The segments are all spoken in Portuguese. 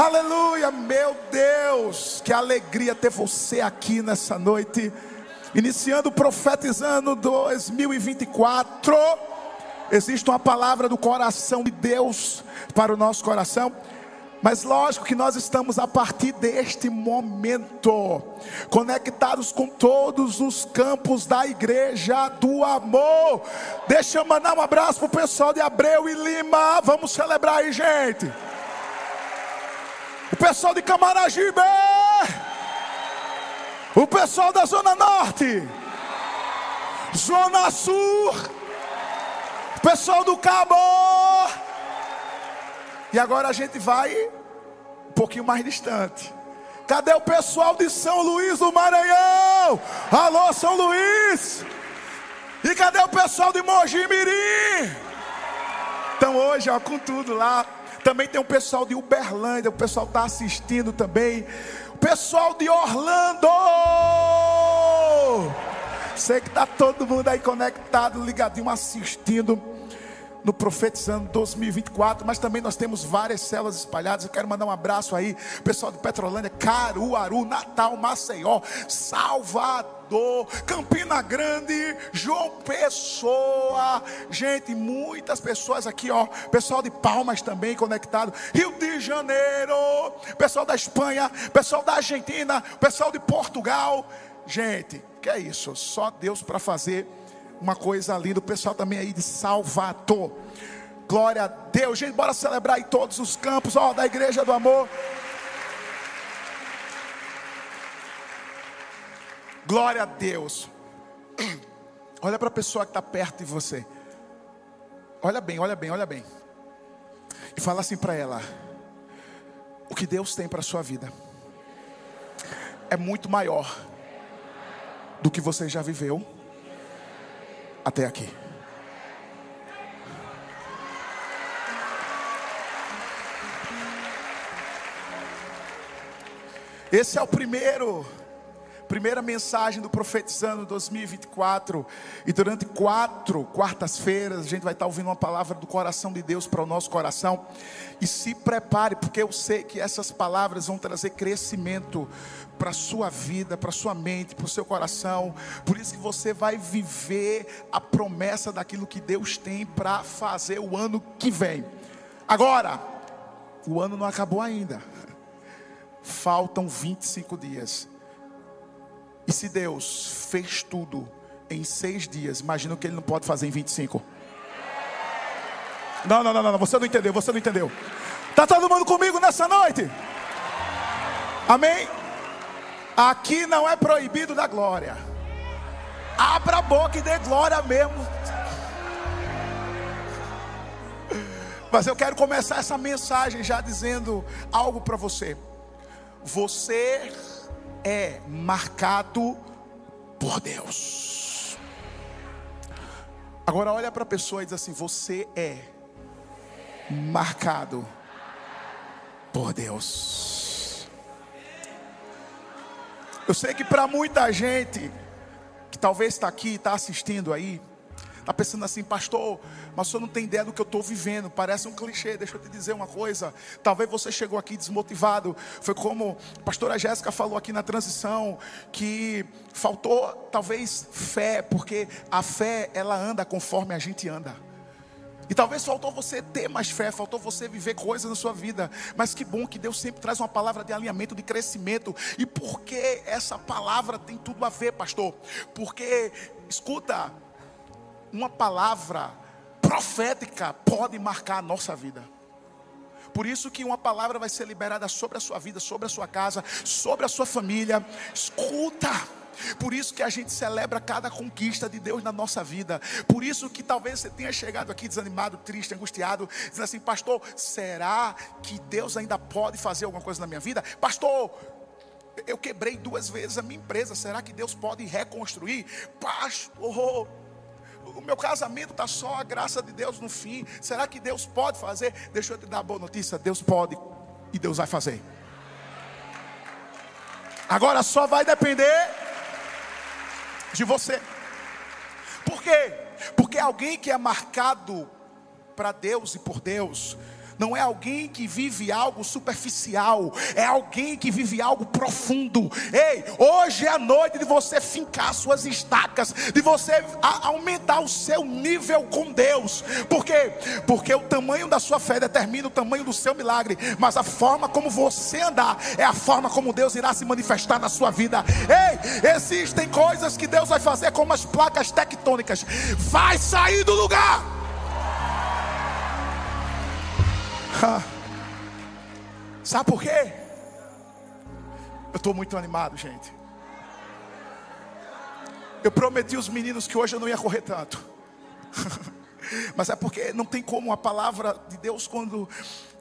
Aleluia, meu Deus, que alegria ter você aqui nessa noite, iniciando profetizando 2024. Existe uma palavra do coração de Deus para o nosso coração. Mas lógico que nós estamos a partir deste momento conectados com todos os campos da igreja do amor. Deixa eu mandar um abraço pro pessoal de Abreu e Lima. Vamos celebrar aí, gente. O pessoal de Camaragibe. O pessoal da Zona Norte. Zona Sul. O pessoal do Cabo. E agora a gente vai um pouquinho mais distante. Cadê o pessoal de São Luís do Maranhão? Alô, São Luís! E cadê o pessoal de Mogi Mirim? Então hoje, ó, com tudo lá. Também tem o pessoal de Uberlândia, o pessoal está assistindo também. O pessoal de Orlando. Sei que está todo mundo aí conectado, ligadinho, assistindo no Profetizando 2024, mas também nós temos várias células espalhadas. Eu quero mandar um abraço aí, pessoal de Petrolândia, Caruaru, Natal, Maceió, Salvador, Campina Grande, João Pessoa. Gente, muitas pessoas aqui, ó. Pessoal de Palmas também conectado. Rio de Janeiro, pessoal da Espanha, pessoal da Argentina, pessoal de Portugal. Gente, que é isso? Só Deus para fazer uma coisa linda. O pessoal também aí de Salvador. Glória a Deus. Gente, bora celebrar em todos os campos, ó, da igreja do amor. Glória a Deus. Olha para a pessoa que está perto de você. Olha bem, olha bem, olha bem. E fala assim para ela: O que Deus tem para a sua vida é muito maior do que você já viveu até aqui. Esse é o primeiro, primeira mensagem do Profetizando 2024. E durante quatro quartas-feiras a gente vai estar ouvindo uma palavra do coração de Deus para o nosso coração. E se prepare, porque eu sei que essas palavras vão trazer crescimento para a sua vida, para a sua mente, para o seu coração. Por isso que você vai viver a promessa daquilo que Deus tem para fazer o ano que vem. Agora, o ano não acabou ainda. Faltam 25 dias. E se Deus fez tudo em seis dias, imagina o que Ele não pode fazer em 25. Não, não, não, não, você não entendeu, você não entendeu. Está todo mundo comigo nessa noite? Amém? Aqui não é proibido da glória. Abra a boca e dê glória mesmo. Mas eu quero começar essa mensagem já dizendo algo para você. Você é marcado por Deus. Agora olha para a pessoa e diz assim: Você é marcado por Deus. Eu sei que para muita gente que talvez está aqui, está assistindo aí, está pensando assim, pastor, mas o senhor não tem ideia do que eu estou vivendo, parece um clichê, deixa eu te dizer uma coisa, talvez você chegou aqui desmotivado, foi como a pastora Jéssica falou aqui na transição, que faltou talvez fé, porque a fé ela anda conforme a gente anda. E talvez faltou você ter mais fé, faltou você viver coisas na sua vida. Mas que bom que Deus sempre traz uma palavra de alinhamento, de crescimento. E por que essa palavra tem tudo a ver, pastor? Porque, escuta, uma palavra profética pode marcar a nossa vida. Por isso que uma palavra vai ser liberada sobre a sua vida, sobre a sua casa, sobre a sua família. Escuta. Por isso que a gente celebra cada conquista de Deus na nossa vida. Por isso que talvez você tenha chegado aqui desanimado, triste, angustiado, dizendo assim: Pastor, será que Deus ainda pode fazer alguma coisa na minha vida? Pastor, eu quebrei duas vezes a minha empresa. Será que Deus pode reconstruir? Pastor, o meu casamento está só a graça de Deus no fim. Será que Deus pode fazer? Deixa eu te dar a boa notícia: Deus pode e Deus vai fazer. Agora só vai depender de você. Por quê? Porque alguém que é marcado para Deus e por Deus não é alguém que vive algo superficial, é alguém que vive algo profundo. Ei, hoje é a noite de você fincar suas estacas, de você aumentar o seu nível com Deus. Por quê? Porque o tamanho da sua fé determina o tamanho do seu milagre, mas a forma como você andar é a forma como Deus irá se manifestar na sua vida. Ei, existem coisas que Deus vai fazer como as placas tectônicas. Vai sair do lugar. Sabe por quê? Eu estou muito animado, gente. Eu prometi aos meninos que hoje eu não ia correr tanto. Mas é porque não tem como a palavra de Deus, quando,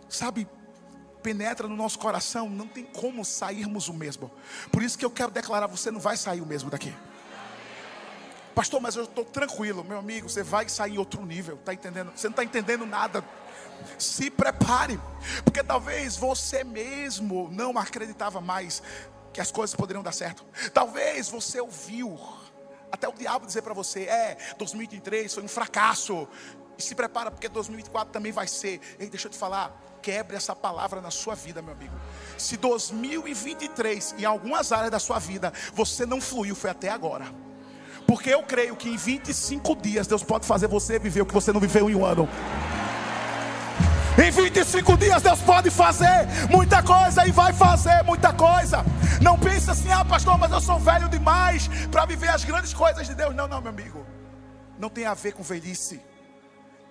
sabe, penetra no nosso coração, não tem como sairmos o mesmo. Por isso que eu quero declarar: você não vai sair o mesmo daqui. Pastor, mas eu estou tranquilo, meu amigo. Você vai sair em outro nível, tá entendendo? Você não está entendendo nada se prepare, porque talvez você mesmo não acreditava mais que as coisas poderiam dar certo. Talvez você ouviu até o diabo dizer para você: é, 2023 foi um fracasso. E se prepara, porque 2024 também vai ser. Ei, deixa eu te falar, quebre essa palavra na sua vida, meu amigo. Se 2023, em algumas áreas da sua vida, você não fluiu, foi até agora. Porque eu creio que em 25 dias Deus pode fazer você viver o que você não viveu em um ano. Em 25 dias Deus pode fazer muita coisa e vai fazer muita coisa. Não pense assim, ah, pastor, mas eu sou velho demais para viver as grandes coisas de Deus. Não, não, meu amigo. Não tem a ver com velhice.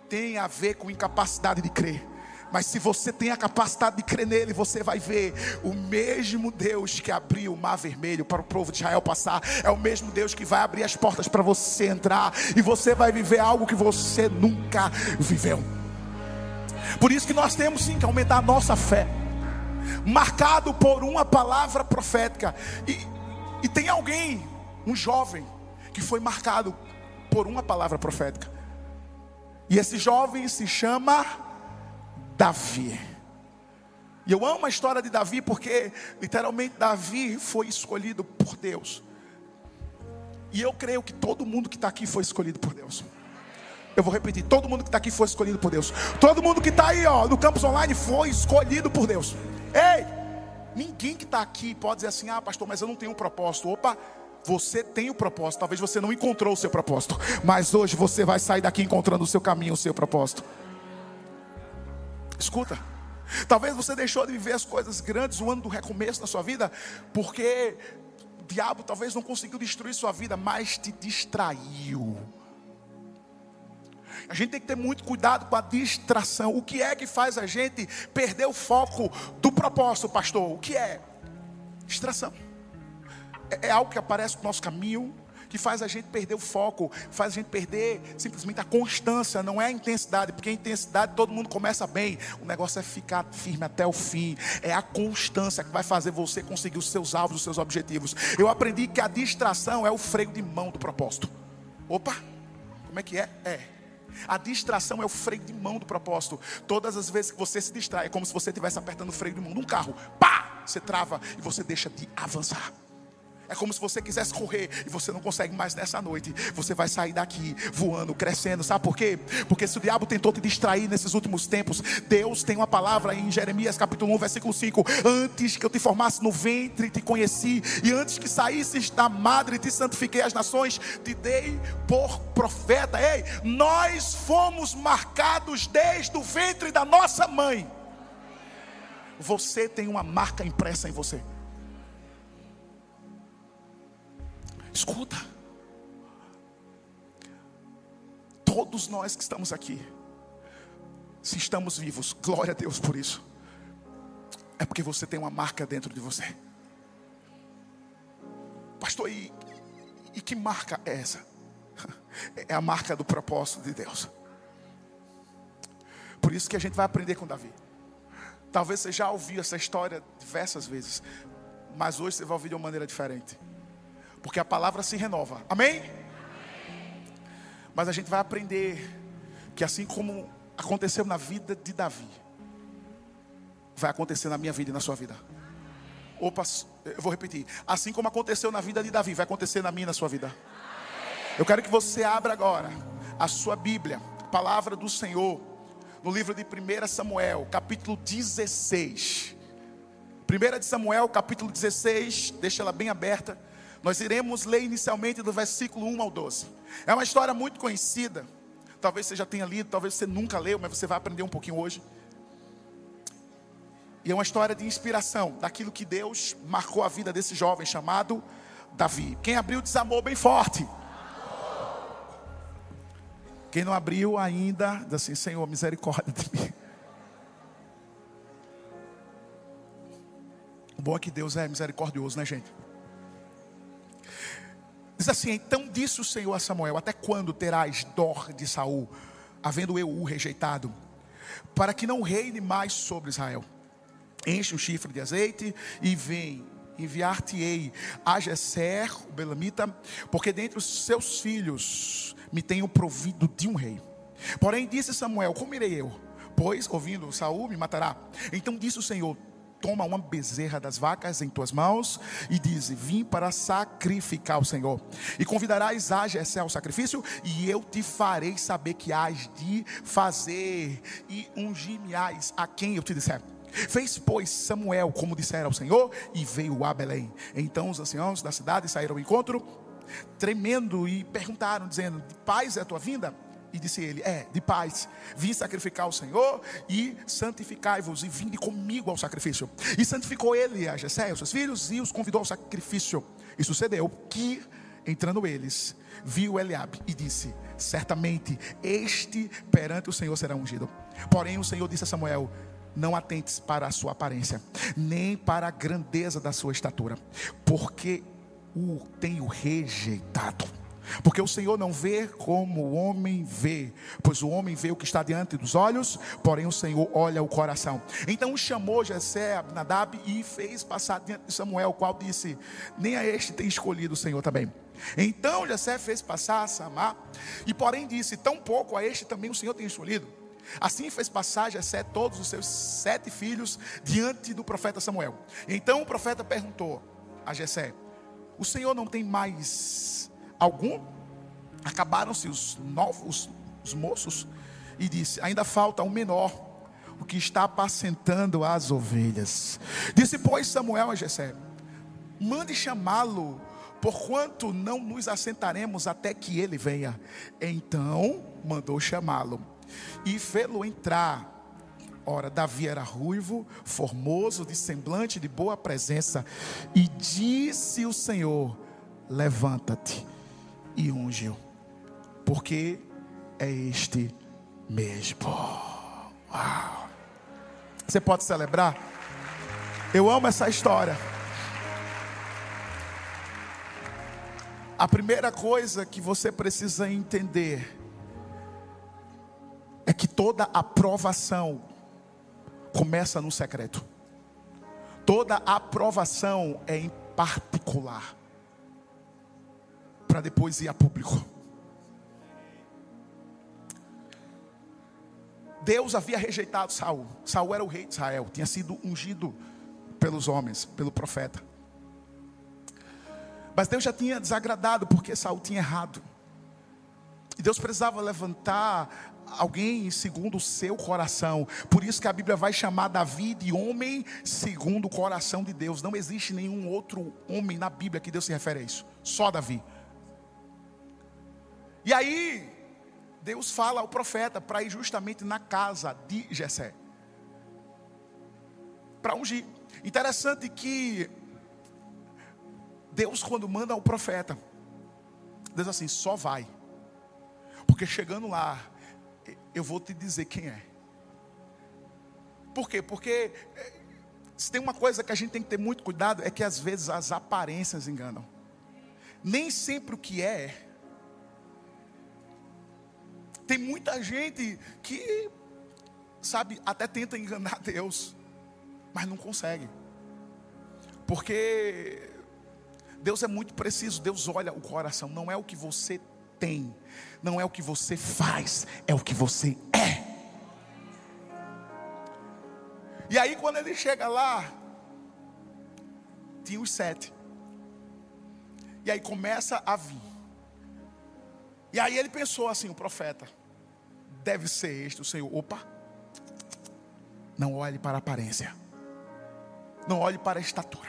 Tem a ver com incapacidade de crer. Mas se você tem a capacidade de crer nele, você vai ver o mesmo Deus que abriu o mar vermelho para o povo de Israel passar, é o mesmo Deus que vai abrir as portas para você entrar, e você vai viver algo que você nunca viveu. Por isso que nós temos sim que aumentar a nossa fé, marcado por uma palavra profética. E, e tem alguém, um jovem, que foi marcado por uma palavra profética. E esse jovem se chama Davi. E eu amo a história de Davi porque, literalmente, Davi foi escolhido por Deus. E eu creio que todo mundo que está aqui foi escolhido por Deus. Eu vou repetir: todo mundo que está aqui foi escolhido por Deus. Todo mundo que está aí ó, no campus online foi escolhido por Deus. Ei, ninguém que está aqui pode dizer assim: ah, pastor, mas eu não tenho um propósito. Opa, você tem o um propósito. Talvez você não encontrou o seu propósito, mas hoje você vai sair daqui encontrando o seu caminho, o seu propósito. Escuta. Talvez você deixou de viver as coisas grandes, o ano do recomeço na sua vida, porque o diabo talvez não conseguiu destruir sua vida, mas te distraiu. A gente tem que ter muito cuidado com a distração. O que é que faz a gente perder o foco do propósito, pastor? O que é? Distração. É, é algo que aparece no nosso caminho, que faz a gente perder o foco, faz a gente perder simplesmente a constância, não é a intensidade, porque a intensidade todo mundo começa bem, o negócio é ficar firme até o fim, é a constância que vai fazer você conseguir os seus alvos, os seus objetivos. Eu aprendi que a distração é o freio de mão do propósito. Opa, como é que é? É. A distração é o freio de mão do propósito. Todas as vezes que você se distrai, é como se você estivesse apertando o freio de mão de um carro. Pá! Você trava e você deixa de avançar. É como se você quisesse correr e você não consegue mais nessa noite. Você vai sair daqui voando, crescendo. Sabe por quê? Porque se o diabo tentou te distrair nesses últimos tempos, Deus tem uma palavra em Jeremias capítulo 1, versículo 5: Antes que eu te formasse no ventre, te conheci, e antes que saísses da madre, te santifiquei as nações, te dei por profeta. Ei, nós fomos marcados desde o ventre da nossa mãe. Você tem uma marca impressa em você. Escuta. Todos nós que estamos aqui, se estamos vivos, glória a Deus por isso. É porque você tem uma marca dentro de você. Pastor, e, e que marca é essa? É a marca do propósito de Deus. Por isso que a gente vai aprender com Davi. Talvez você já ouviu essa história diversas vezes, mas hoje você vai ouvir de uma maneira diferente porque a palavra se renova. Amém? Mas a gente vai aprender que assim como aconteceu na vida de Davi, vai acontecer na minha vida e na sua vida. Opa, eu vou repetir. Assim como aconteceu na vida de Davi, vai acontecer na minha e na sua vida. Eu quero que você abra agora a sua Bíblia, a palavra do Senhor, no livro de 1 Samuel, capítulo 16. 1 de Samuel, capítulo 16, deixa ela bem aberta. Nós iremos ler inicialmente do versículo 1 ao 12. É uma história muito conhecida. Talvez você já tenha lido, talvez você nunca leu, mas você vai aprender um pouquinho hoje. E é uma história de inspiração daquilo que Deus marcou a vida desse jovem chamado Davi. Quem abriu desamou bem forte. Quem não abriu ainda, diz assim: Senhor, misericórdia de mim. O bom é que Deus é misericordioso, né, gente? Diz assim: Então disse o Senhor a Samuel: Até quando terás dor de Saul, havendo eu o rejeitado, para que não reine mais sobre Israel? enche um chifre de azeite e vem enviar-te-ei a Gesser, o Belamita, porque dentre os seus filhos me tenho provido de um rei. Porém disse Samuel: Como irei eu? Pois, ouvindo Saul, me matará. Então disse o Senhor: Toma uma bezerra das vacas em tuas mãos e diz: Vim para sacrificar o Senhor. E convidarás a Jessé ao sacrifício, e eu te farei saber que hás de fazer, e ungir-me-ás a quem eu te disser. Fez, pois, Samuel, como dissera ao Senhor, e veio a Belém. Então os anciãos da cidade saíram ao encontro, tremendo, e perguntaram, dizendo: paz é a tua vinda? E disse ele: É, de paz. Vim sacrificar ao Senhor e santificai-vos, e vinde comigo ao sacrifício. E santificou ele a Jessé, os seus filhos, e os convidou ao sacrifício. E sucedeu que, entrando eles, viu Eliabe e disse: Certamente este perante o Senhor será ungido. Porém, o Senhor disse a Samuel: não atentes para a sua aparência, nem para a grandeza da sua estatura, porque o tenho rejeitado. Porque o Senhor não vê como o homem vê, pois o homem vê o que está diante dos olhos, porém o Senhor olha o coração. Então chamou Jessé, Abinadab e fez passar diante de Samuel, o qual disse: Nem a este tem escolhido o Senhor também. Então Jessé fez passar Samar, e porém disse: Tão pouco a este também o Senhor tem escolhido. Assim fez passar Jessé todos os seus sete filhos diante do profeta Samuel. Então o profeta perguntou a Jessé: O Senhor não tem mais algum? Acabaram-se os novos os moços e disse: Ainda falta um menor, o que está apacentando as ovelhas. Disse pois Samuel a Jessé: Mande chamá-lo, porquanto não nos assentaremos até que ele venha. Então mandou chamá-lo e fê-lo entrar. Ora, Davi era ruivo, formoso, de semblante, de boa presença, e disse o Senhor: Levanta-te e unge-o, porque é este mesmo. Uau. Você pode celebrar? Eu amo essa história. A primeira coisa que você precisa entender é que toda aprovação começa no secreto. Toda aprovação é em particular, para depois ir a público. Deus havia rejeitado Saul. Saul era o rei de Israel, tinha sido ungido pelos homens, pelo profeta. Mas Deus já tinha desagradado porque Saul tinha errado. E Deus precisava levantar alguém segundo o seu coração. Por isso que a Bíblia vai chamar Davi de homem segundo o coração de Deus. Não existe nenhum outro homem na Bíblia que Deus se refere a isso. Só Davi. E aí, Deus fala ao profeta para ir justamente na casa de Jessé. Para ungir. Interessante que Deus quando manda o profeta, Deus assim, só vai. Porque chegando lá, eu vou te dizer quem é. Por quê? Porque eh, se tem uma coisa que a gente tem que ter muito cuidado, é que às vezes as aparências enganam. Nem sempre o que é. Tem muita gente que, sabe, até tenta enganar Deus, mas não consegue. Porque Deus é muito preciso, Deus olha o coração, não é o que você tem, não é o que você faz, é o que você é. E aí, quando ele chega lá, tinha os sete. E aí começa a vir. E aí ele pensou assim: o profeta, deve ser este, o Senhor. Opa, Não olhe para a aparência. Não olhe para a estatura.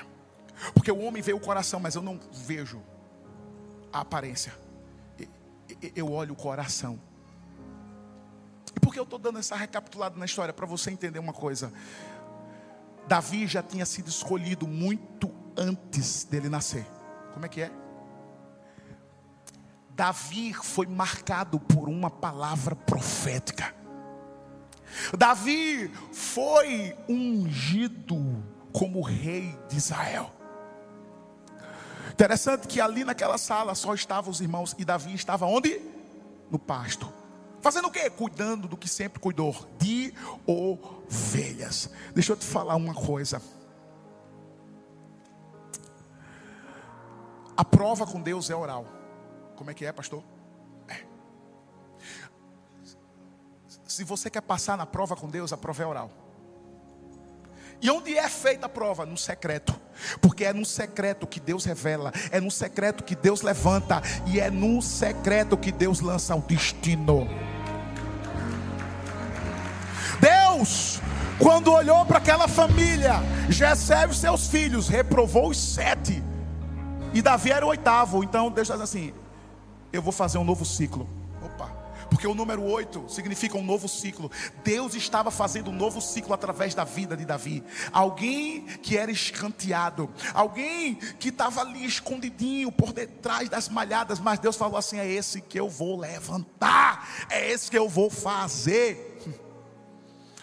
Porque o homem vê o coração, mas eu não vejo a aparência. Eu olho o coração. E por que eu estou dando essa recapitulada na história? Para você entender uma coisa. Davi já tinha sido escolhido muito antes dele nascer. Como é que é? Davi foi marcado por uma palavra profética. Davi foi ungido como rei de Israel. Interessante que ali naquela sala só estavam os irmãos e Davi estava onde? No pasto. Fazendo o quê? Cuidando do que sempre cuidou, de ovelhas. Deixa eu te falar uma coisa. A prova com Deus é oral. Como é que é, pastor? É. Se você quer passar na prova com Deus, a prova é oral. E onde é feita a prova? No secreto. Porque é no secreto que Deus revela, é no secreto que Deus levanta, e é no secreto que Deus lança o destino. Deus, quando olhou para aquela família, Jessé e seus filhos, reprovou os sete, e Davi era o oitavo. Então Deus diz assim: Eu vou fazer um novo ciclo. Porque o número 8 significa um novo ciclo. Deus estava fazendo um novo ciclo através da vida de Davi. Alguém que era escanteado, alguém que estava ali escondidinho por detrás das malhadas, mas Deus falou assim: é esse que eu vou levantar, é esse que eu vou fazer.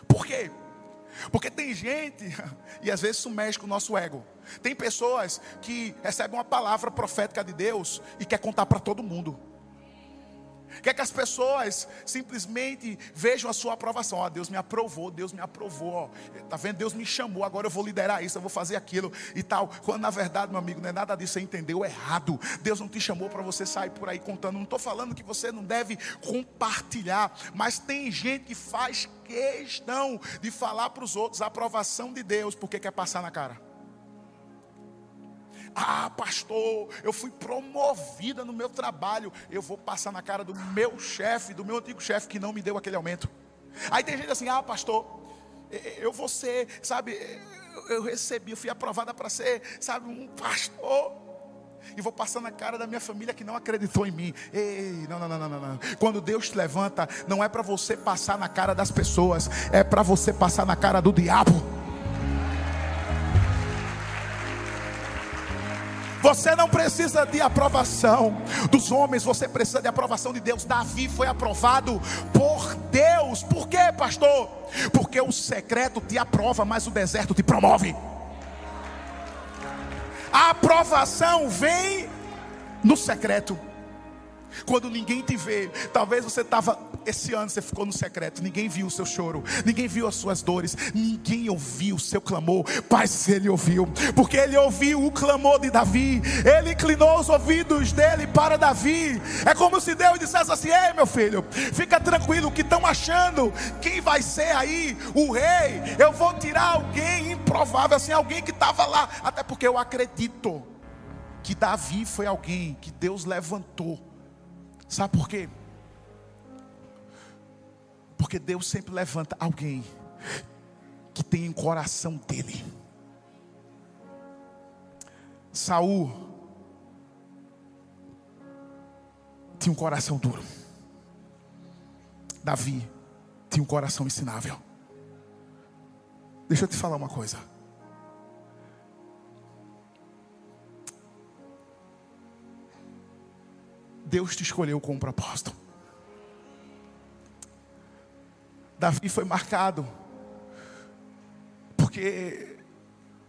Por quê? Porque tem gente, e às vezes isso mexe com o nosso ego. Tem pessoas que recebem uma palavra profética de Deus e quer contar para todo mundo. Quer que as pessoas simplesmente vejam a sua aprovação. Ó, Deus me aprovou, Deus me aprovou. Está vendo? Deus me chamou, agora eu vou liderar isso, eu vou fazer aquilo e tal. Quando na verdade, meu amigo, não é nada disso, você entendeu errado. Deus não te chamou para você sair por aí contando. Não estou falando que você não deve compartilhar, mas tem gente que faz questão de falar para os outros a aprovação de Deus, porque quer passar na cara. Ah, pastor, eu fui promovida no meu trabalho. Eu vou passar na cara do meu chefe, do meu antigo chefe que não me deu aquele aumento. Aí tem gente assim: ah, pastor, eu vou ser, sabe, eu recebi, eu fui aprovada para ser, sabe, um pastor e vou passar na cara da minha família que não acreditou em mim. Ei, não, não, não, não, não. Quando Deus te levanta, não é para você passar na cara das pessoas, é para você passar na cara do diabo. Você não precisa de aprovação dos homens, você precisa de aprovação de Deus. Davi foi aprovado por Deus. Por quê, pastor? Porque o secreto te aprova, mas o deserto te promove. A aprovação vem no secreto. Quando ninguém te vê, talvez você estava esse ano você ficou no secreto, ninguém viu o seu choro, ninguém viu as suas dores, ninguém ouviu o seu clamor, mas ele ouviu, porque ele ouviu o clamor de Davi, ele inclinou os ouvidos dele para Davi. É como se Deus dissesse assim: Ei, meu filho, fica tranquilo, que estão achando quem vai ser aí o rei. Eu vou tirar alguém improvável, assim, alguém que estava lá, até porque eu acredito que Davi foi alguém que Deus levantou. Sabe por quê? Porque Deus sempre levanta alguém que tem o coração dele. Saul tinha um coração duro. Davi tinha um coração ensinável. Deixa eu te falar uma coisa. Deus te escolheu com um propósito. Davi foi marcado, porque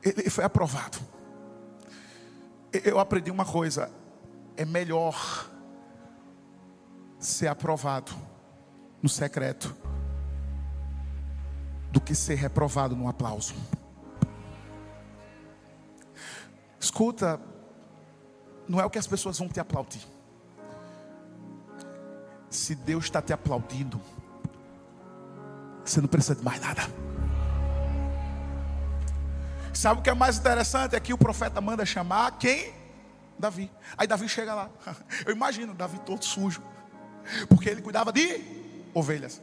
ele foi aprovado. Eu aprendi uma coisa: é melhor ser aprovado no secreto do que ser reprovado no aplauso. Escuta, não é o que as pessoas vão te aplaudir. Se Deus está te aplaudindo, você não precisa de mais nada. Sabe o que é mais interessante? É que o profeta manda chamar quem? Davi. Aí Davi chega lá. Eu imagino Davi todo sujo. Porque ele cuidava de ovelhas.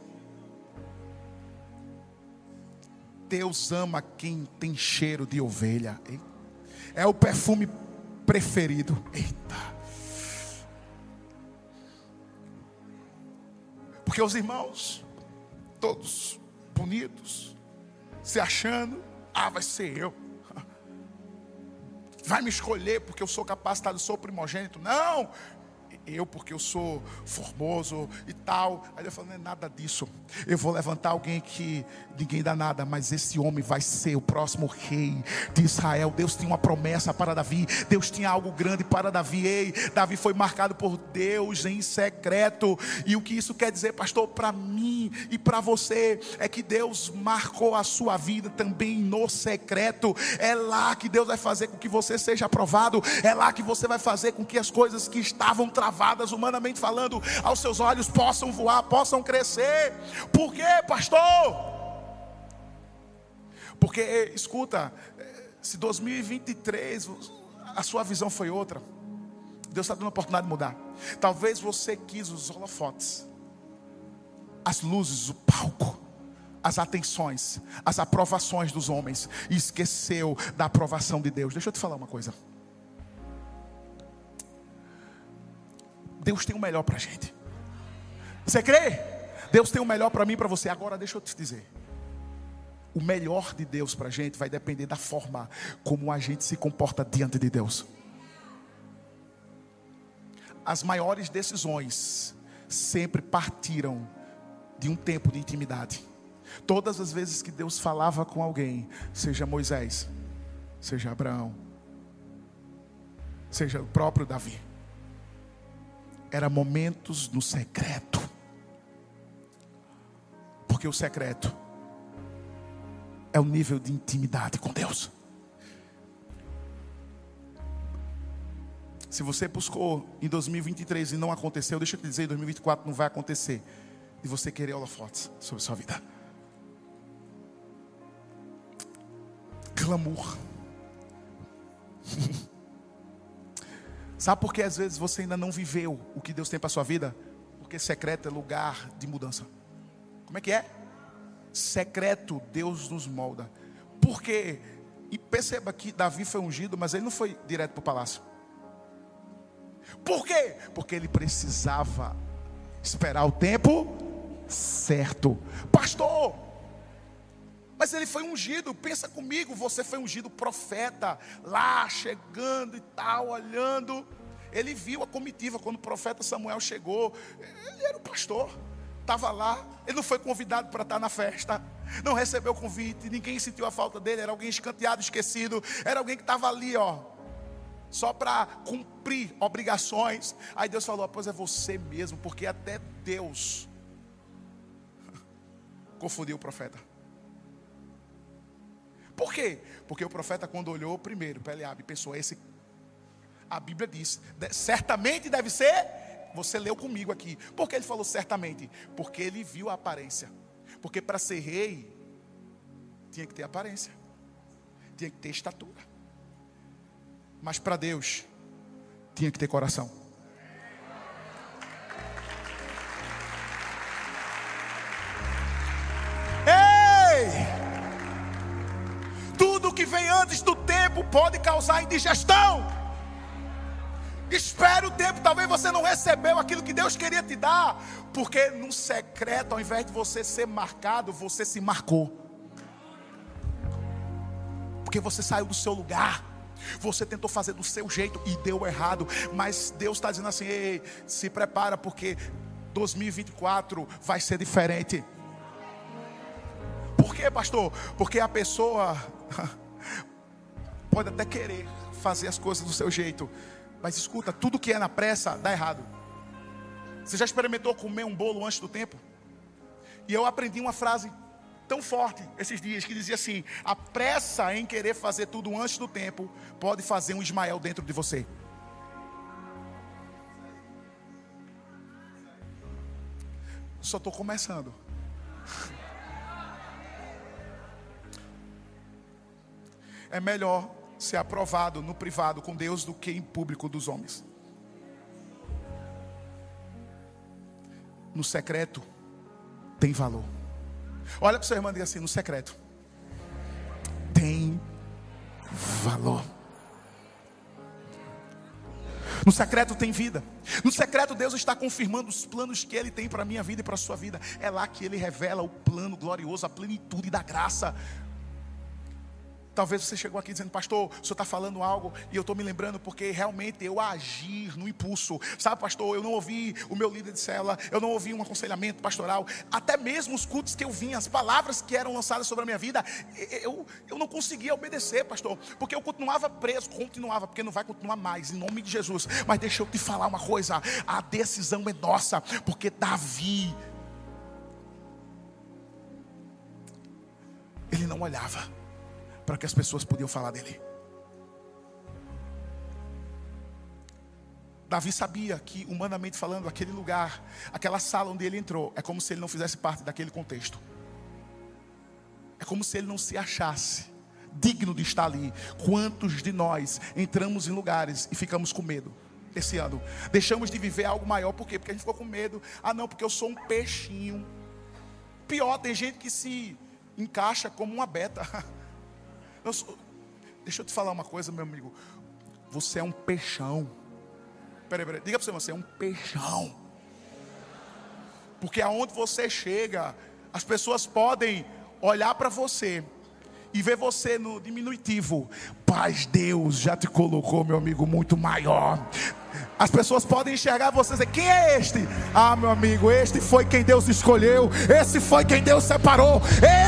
Deus ama quem tem cheiro de ovelha. É o perfume preferido. Eita. Porque os irmãos, todos bonitos, se achando, ah, vai ser eu. Vai me escolher porque eu sou capacitado, sou primogênito. Não, eu porque eu sou formoso e tal. Aí ele falou: não é nada disso. Eu vou levantar alguém que ninguém dá nada, mas esse homem vai ser o próximo rei de Israel. Deus tinha uma promessa para Davi, Deus tinha algo grande para Davi. Ei, Davi foi marcado por Deus em secreto. E o que isso quer dizer, pastor, para mim e para você, é que Deus marcou a sua vida também no secreto. É lá que Deus vai fazer com que você seja aprovado, é lá que você vai fazer com que as coisas que estavam travadas humanamente falando, aos seus olhos possam voar, possam crescer. Por quê, pastor? Porque, escuta, se 2023 a sua visão foi outra, Deus está dando a oportunidade de mudar. Talvez você quis os holofotes, as luzes, o palco, as atenções, as aprovações dos homens e esqueceu da aprovação de Deus. Deixa eu te falar uma coisa. Deus tem o melhor para a gente. Você crê? Deus tem o melhor para mim e para você. Agora deixa eu te dizer. O melhor de Deus para a gente vai depender da forma como a gente se comporta diante de Deus. As maiores decisões sempre partiram de um tempo de intimidade. Todas as vezes que Deus falava com alguém, seja Moisés, seja Abraão, seja o próprio Davi era momentos no secreto. Porque o secreto é o nível de intimidade com Deus. Se você buscou em 2023 e não aconteceu, deixa eu te dizer, em 2024 não vai acontecer. De você querer holofotes sobre sua vida. Clamor. Sabe por que às vezes você ainda não viveu o que Deus tem para a sua vida? Porque secreto é lugar de mudança. Como é que é? Secreto Deus nos molda. Por quê? E perceba que Davi foi ungido, mas ele não foi direto para o palácio. Por quê? Porque ele precisava esperar o tempo certo. Pastor, mas ele foi ungido, pensa comigo, você foi ungido profeta, lá chegando e tal, olhando. Ele viu a comitiva quando o profeta Samuel chegou. Ele era o pastor, estava lá. Ele não foi convidado para estar na festa, não recebeu convite, ninguém sentiu a falta dele. Era alguém escanteado, esquecido. Era alguém que estava ali, ó, só para cumprir obrigações. Aí Deus falou: Pois é você mesmo, porque até Deus confundiu o profeta. Por quê? Porque o profeta, quando olhou primeiro para Eliabe, pensou: esse. A Bíblia diz: certamente deve ser. Você leu comigo aqui. Por que ele falou certamente? Porque ele viu a aparência. Porque para ser rei, tinha que ter aparência, tinha que ter estatura. Mas para Deus, tinha que ter coração. Vem antes do tempo pode causar indigestão. Espere o tempo, talvez você não recebeu aquilo que Deus queria te dar, porque no secreto, ao invés de você ser marcado, você se marcou. Porque você saiu do seu lugar. Você tentou fazer do seu jeito e deu errado, mas Deus está dizendo assim: Ei, se prepara, porque 2024 vai ser diferente. Por quê, pastor? Porque a pessoa pode até querer fazer as coisas do seu jeito, mas escuta, tudo que é na pressa dá errado. Você já experimentou comer um bolo antes do tempo? E eu aprendi uma frase tão forte esses dias que dizia assim: a pressa em querer fazer tudo antes do tempo pode fazer um Ismael dentro de você. Só estou começando. É melhor ser aprovado no privado com Deus do que em público dos homens. No secreto tem valor. Olha para o seu irmão e diga assim: no secreto valor. No secreto tem vida. No secreto Deus está confirmando os planos que Ele tem para a minha vida e para a sua vida. É lá que Ele revela o plano glorioso, a plenitude da graça. Talvez você chegou aqui dizendo, pastor, o senhor está falando algo e eu estou me lembrando porque realmente eu agi no impulso. Sabe, pastor, eu não ouvi o meu líder de cela, eu não ouvi um aconselhamento pastoral, até mesmo os cultos que eu vim, as palavras que eram lançadas sobre a minha vida, eu, eu não conseguia obedecer, pastor, porque eu continuava preso, continuava, porque não vai continuar mais, em nome de Jesus. Mas deixa eu te falar uma coisa: a decisão é nossa, porque Davi, ele não olhava para que as pessoas podiam falar dele. Davi sabia que, humanamente falando, aquele lugar, aquela sala onde ele entrou, é como se ele não fizesse parte daquele contexto. É como se ele não se achasse digno de estar ali. Quantos de nós entramos em lugares e ficamos com medo? Esse ano, deixamos de viver algo maior, por quê? Porque a gente ficou com medo. Ah, não, porque eu sou um peixinho. Pior, tem gente que se encaixa como uma beta. Eu sou... Deixa eu te falar uma coisa, meu amigo. Você é um peixão. Peraí, peraí. Diga para você, você é um peixão. Porque aonde você chega, as pessoas podem olhar para você e ver você no diminutivo. Paz, Deus já te colocou, meu amigo, muito maior. As pessoas podem enxergar você e dizer: Quem é este? Ah, meu amigo, este foi quem Deus escolheu. Esse foi quem Deus separou.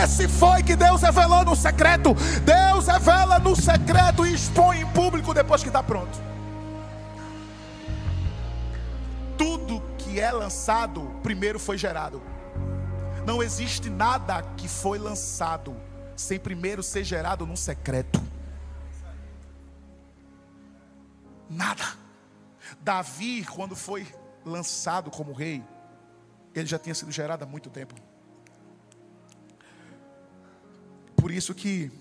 Esse foi que Deus revelou no secreto. Deus revela no secreto e expõe em público depois que está pronto. Tudo que é lançado, primeiro foi gerado. Não existe nada que foi lançado sem primeiro ser gerado num secreto. Nada. Davi, quando foi lançado como rei, ele já tinha sido gerado há muito tempo. Por isso que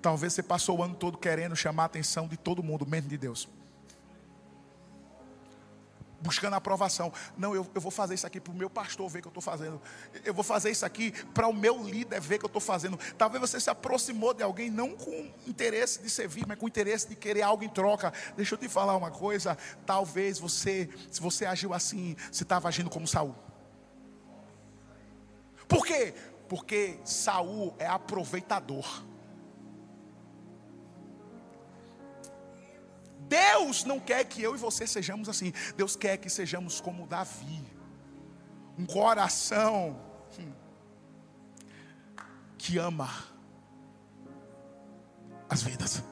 talvez você passou o ano todo querendo chamar a atenção de todo mundo, menos de Deus buscando aprovação. Não, eu, eu vou fazer isso aqui para o meu pastor ver que eu estou fazendo. Eu vou fazer isso aqui para o meu líder ver que eu estou fazendo. Talvez você se aproximou de alguém não com interesse de servir, mas com interesse de querer algo em troca. Deixa eu te falar uma coisa. Talvez você, se você agiu assim, você estava agindo como Saul. Por quê? Porque Saul é aproveitador. Deus não quer que eu e você sejamos assim. Deus quer que sejamos como Davi. Um coração hum, que ama as vidas.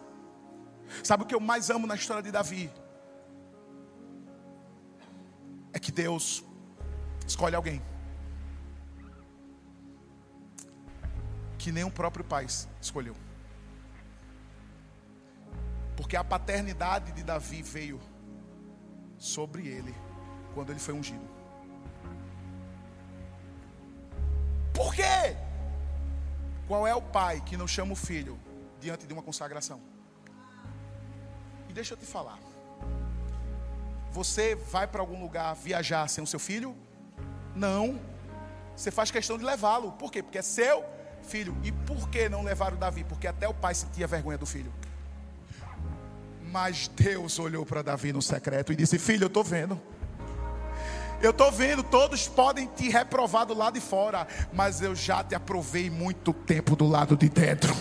Sabe o que eu mais amo na história de Davi? É que Deus escolhe alguém que nem o próprio pai escolheu. Porque a paternidade de Davi veio sobre ele quando ele foi ungido. Por quê? Qual é o pai que não chama o filho diante de uma consagração? E deixa eu te falar. Você vai para algum lugar viajar sem o seu filho? Não. Você faz questão de levá-lo. Por quê? Porque é seu filho. E por que não levar o Davi? Porque até o pai sentia vergonha do filho. Mas Deus olhou para Davi no secreto e disse: Filho, eu estou vendo. Eu estou vendo, todos podem te reprovar do lado de fora, mas eu já te aprovei muito tempo do lado de dentro.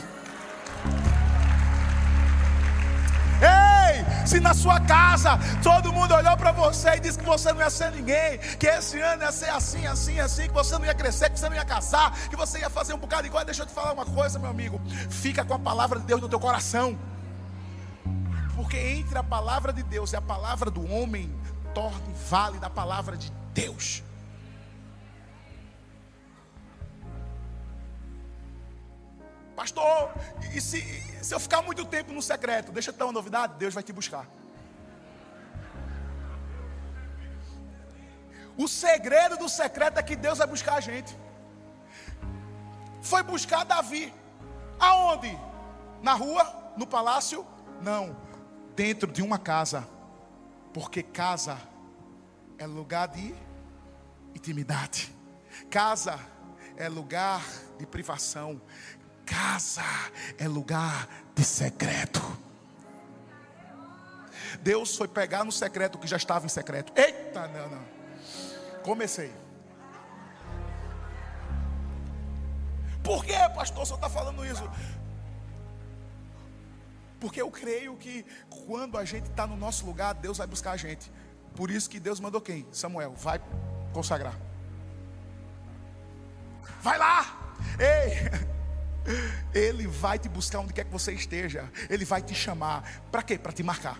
Ei, se na sua casa todo mundo olhou para você e disse que você não ia ser ninguém, que esse ano ia ser assim, assim, assim, que você não ia crescer, que você não ia casar, que você ia fazer um bocado igual, deixa eu te falar uma coisa, meu amigo. Fica com a palavra de Deus no teu coração. Porque entre a palavra de Deus e a palavra do homem, torne válida a palavra de Deus. Pastor, e se, se eu ficar muito tempo no secreto, deixa eu ter uma novidade, Deus vai te buscar. O segredo do secreto é que Deus vai buscar a gente. Foi buscar Davi. Aonde? Na rua? No palácio? Não dentro de uma casa, porque casa é lugar de intimidade, casa é lugar de privação, Casa é lugar de secreto. Deus foi pegar no secreto que já estava em secreto. Eita, não, não. Comecei. Por que, pastor, você está falando isso? Porque eu creio que quando a gente está no nosso lugar, Deus vai buscar a gente. Por isso que Deus mandou quem? Samuel, vai consagrar. Vai lá! Ei! Ele vai te buscar onde quer que você esteja. Ele vai te chamar. Para quê? Para te marcar.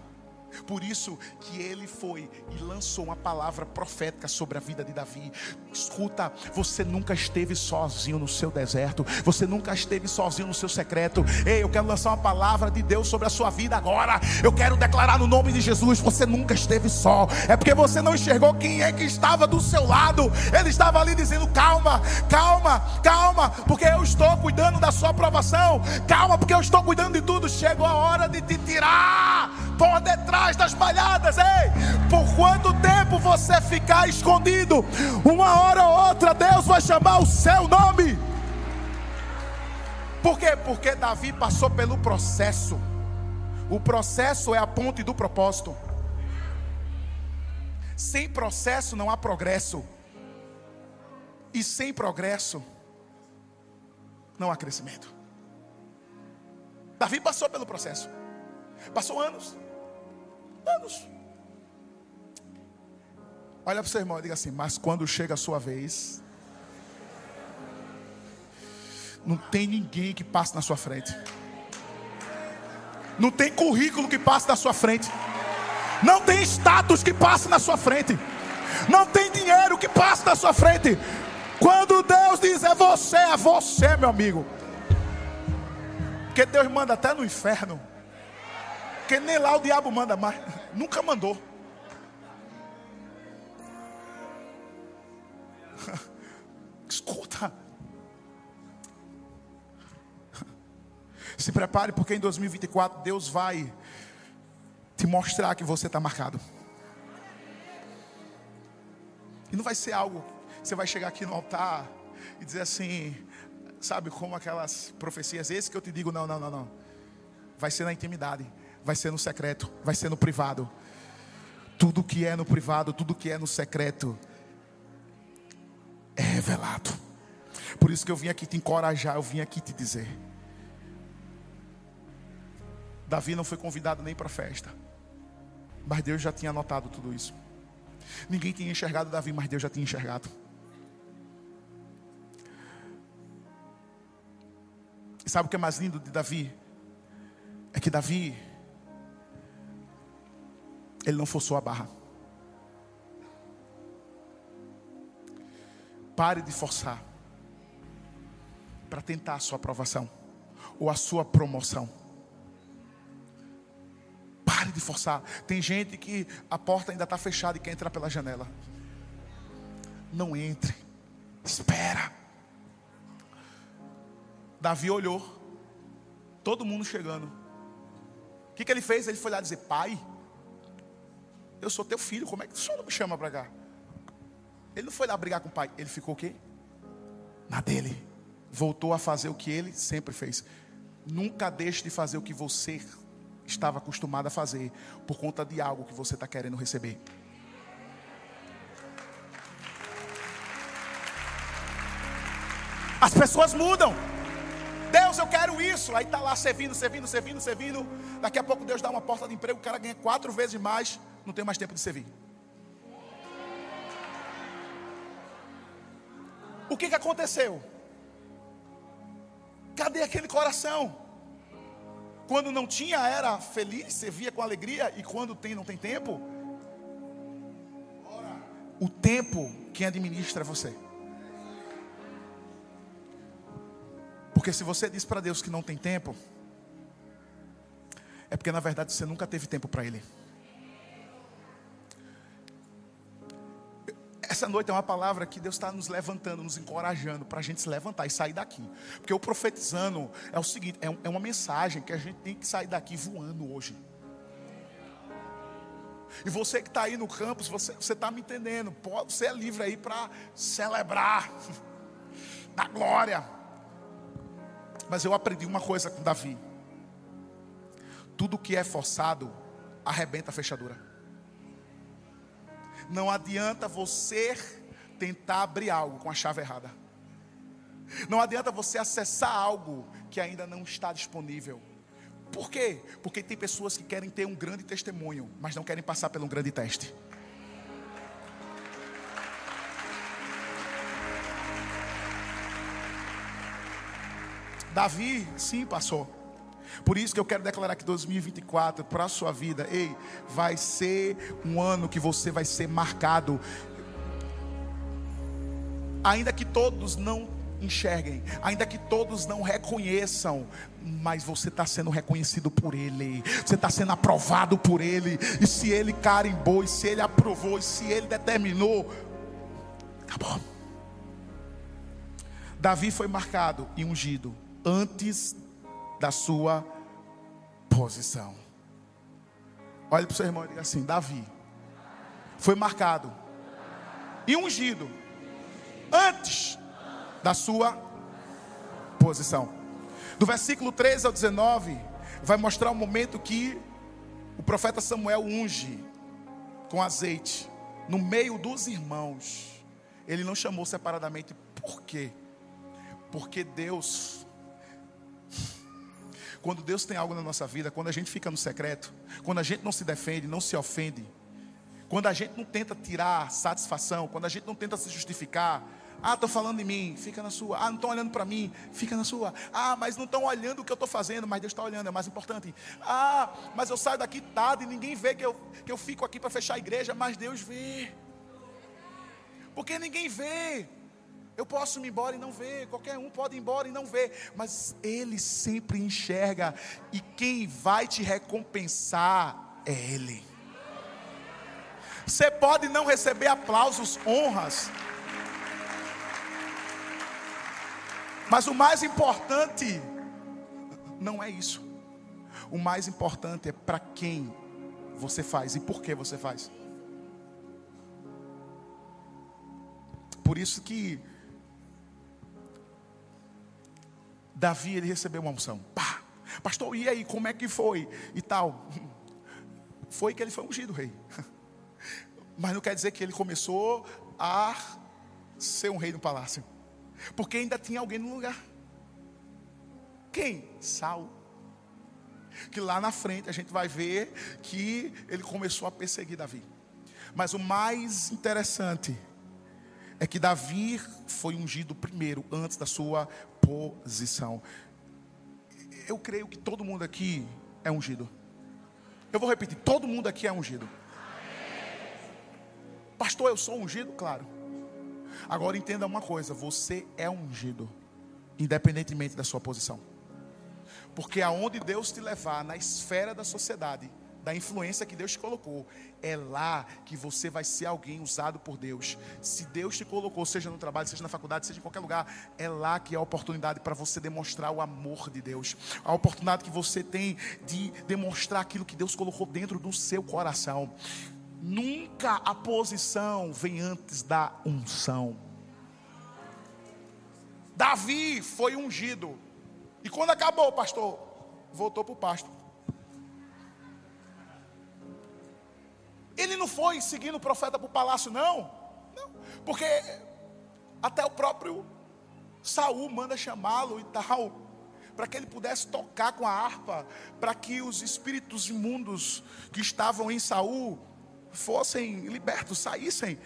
Por isso que ele foi e lançou uma palavra profética sobre a vida de Davi. Escuta, você nunca esteve sozinho no seu deserto, você nunca esteve sozinho no seu secreto. Ei, eu quero lançar uma palavra de Deus sobre a sua vida agora. Eu quero declarar no nome de Jesus: você nunca esteve só. É porque você não enxergou quem é que estava do seu lado. Ele estava ali dizendo: calma, calma, calma, porque eu estou cuidando da sua aprovação. Calma, porque eu estou cuidando de tudo. Chegou a hora de te tirar por detrás das malhadas. Ei, por quanto tempo você ficar escondido? Uma hora ou outra Deus vai chamar o seu nome. Por quê? Porque Davi passou pelo processo. O processo é a ponte do propósito. Sem processo não há progresso. E sem progresso não há crescimento. Davi passou pelo processo. Passou anos anos. Olha para o seu irmão e diga assim: Mas quando chega a sua vez, não tem ninguém que passe na sua frente. Não tem currículo que passe na sua frente. Não tem status que passe na sua frente. Não tem dinheiro que passe na sua frente. Quando Deus diz é você, é você, meu amigo. Porque Deus manda até no inferno. Porque nem lá o diabo manda mais. Nunca mandou. Escuta. Se prepare, porque em 2024 Deus vai te mostrar que você está marcado. E não vai ser algo, você vai chegar aqui no altar e dizer assim, sabe, como aquelas profecias, esse que eu te digo, não, não, não, não. Vai ser na intimidade vai ser no secreto, vai ser no privado. Tudo que é no privado, tudo que é no secreto é revelado. Por isso que eu vim aqui te encorajar, eu vim aqui te dizer. Davi não foi convidado nem para a festa, mas Deus já tinha notado tudo isso. Ninguém tinha enxergado Davi, mas Deus já tinha enxergado. Sabe o que é mais lindo de Davi? É que Davi ele não forçou a barra. Pare de forçar para tentar a sua aprovação ou a sua promoção. Pare de forçar. Tem gente que a porta ainda está fechada e quer entrar pela janela. Não entre. Espera. Davi olhou. Todo mundo chegando. O que, que ele fez? Ele foi lá dizer: Pai, eu sou teu filho, como é que o senhor não me chama para cá? Ele não foi lá brigar com o pai, ele ficou o quê? Na dele. Voltou a fazer o que ele sempre fez. Nunca deixe de fazer o que você estava acostumado a fazer, por conta de algo que você está querendo receber. As pessoas mudam. Deus, eu quero isso. Aí está lá servindo, servindo, servindo, servindo. Daqui a pouco Deus dá uma porta de emprego, o cara ganha quatro vezes mais não tenho mais tempo de servir. O que, que aconteceu? Cadê aquele coração? Quando não tinha, era feliz, servia com alegria, e quando tem, não tem tempo. O tempo, quem administra é você. Porque se você diz para Deus que não tem tempo, é porque na verdade você nunca teve tempo para Ele. Essa noite é uma palavra que Deus está nos levantando, nos encorajando para a gente se levantar e sair daqui. Porque o profetizando é o seguinte: é, é uma mensagem que a gente tem que sair daqui voando hoje. E você que está aí no campus, você está me entendendo. Pode, você é livre aí para celebrar na glória. Mas eu aprendi uma coisa com Davi: tudo que é forçado arrebenta a fechadura. Não adianta você tentar abrir algo com a chave errada. Não adianta você acessar algo que ainda não está disponível. Por quê? Porque tem pessoas que querem ter um grande testemunho, mas não querem passar por um grande teste. Davi, sim, passou. Por isso que eu quero declarar que 2024 para a sua vida, ei, vai ser um ano que você vai ser marcado. Ainda que todos não enxerguem, ainda que todos não reconheçam, mas você está sendo reconhecido por Ele, você está sendo aprovado por Ele, e se Ele carimbou, e se Ele aprovou, e se Ele determinou, acabou. Davi foi marcado e ungido antes da sua posição. Olhe para o seu irmão e diga assim: Davi foi marcado e ungido antes da sua posição. Do versículo 13 ao 19, vai mostrar o momento que o profeta Samuel unge com azeite no meio dos irmãos. Ele não chamou separadamente, por quê? Porque Deus, quando Deus tem algo na nossa vida, quando a gente fica no secreto, quando a gente não se defende, não se ofende, quando a gente não tenta tirar satisfação, quando a gente não tenta se justificar, ah, estão falando de mim, fica na sua. Ah, não estão olhando para mim, fica na sua. Ah, mas não estão olhando o que eu estou fazendo, mas Deus está olhando, é mais importante. Ah, mas eu saio daqui tarde e ninguém vê que eu, que eu fico aqui para fechar a igreja, mas Deus vê. Porque ninguém vê. Eu posso ir embora e não ver, qualquer um pode ir embora e não ver, mas Ele sempre enxerga, e quem vai te recompensar é Ele. Você pode não receber aplausos, honras, Mas o mais importante não é isso. O mais importante é para quem você faz e por que você faz. Por isso que Davi ele recebeu uma unção. Pá, pastor, e aí, como é que foi? E tal. Foi que ele foi ungido rei. Mas não quer dizer que ele começou a ser um rei no palácio. Porque ainda tinha alguém no lugar. Quem? Saul. Que lá na frente a gente vai ver que ele começou a perseguir Davi. Mas o mais interessante é que Davi foi ungido primeiro, antes da sua posição. Eu creio que todo mundo aqui é ungido. Eu vou repetir: todo mundo aqui é ungido. Pastor, eu sou ungido? Claro. Agora entenda uma coisa: você é ungido, independentemente da sua posição. Porque aonde Deus te levar, na esfera da sociedade, da influência que Deus te colocou, é lá que você vai ser alguém usado por Deus. Se Deus te colocou, seja no trabalho, seja na faculdade, seja em qualquer lugar, é lá que é a oportunidade para você demonstrar o amor de Deus. A oportunidade que você tem de demonstrar aquilo que Deus colocou dentro do seu coração. Nunca a posição vem antes da unção. Davi foi ungido. E quando acabou, pastor, voltou para o pasto. Ele não foi seguindo o profeta para o palácio, não. não. Porque até o próprio Saul manda chamá-lo e tal, para que ele pudesse tocar com a harpa, para que os espíritos imundos que estavam em Saul fossem libertos, saíssem.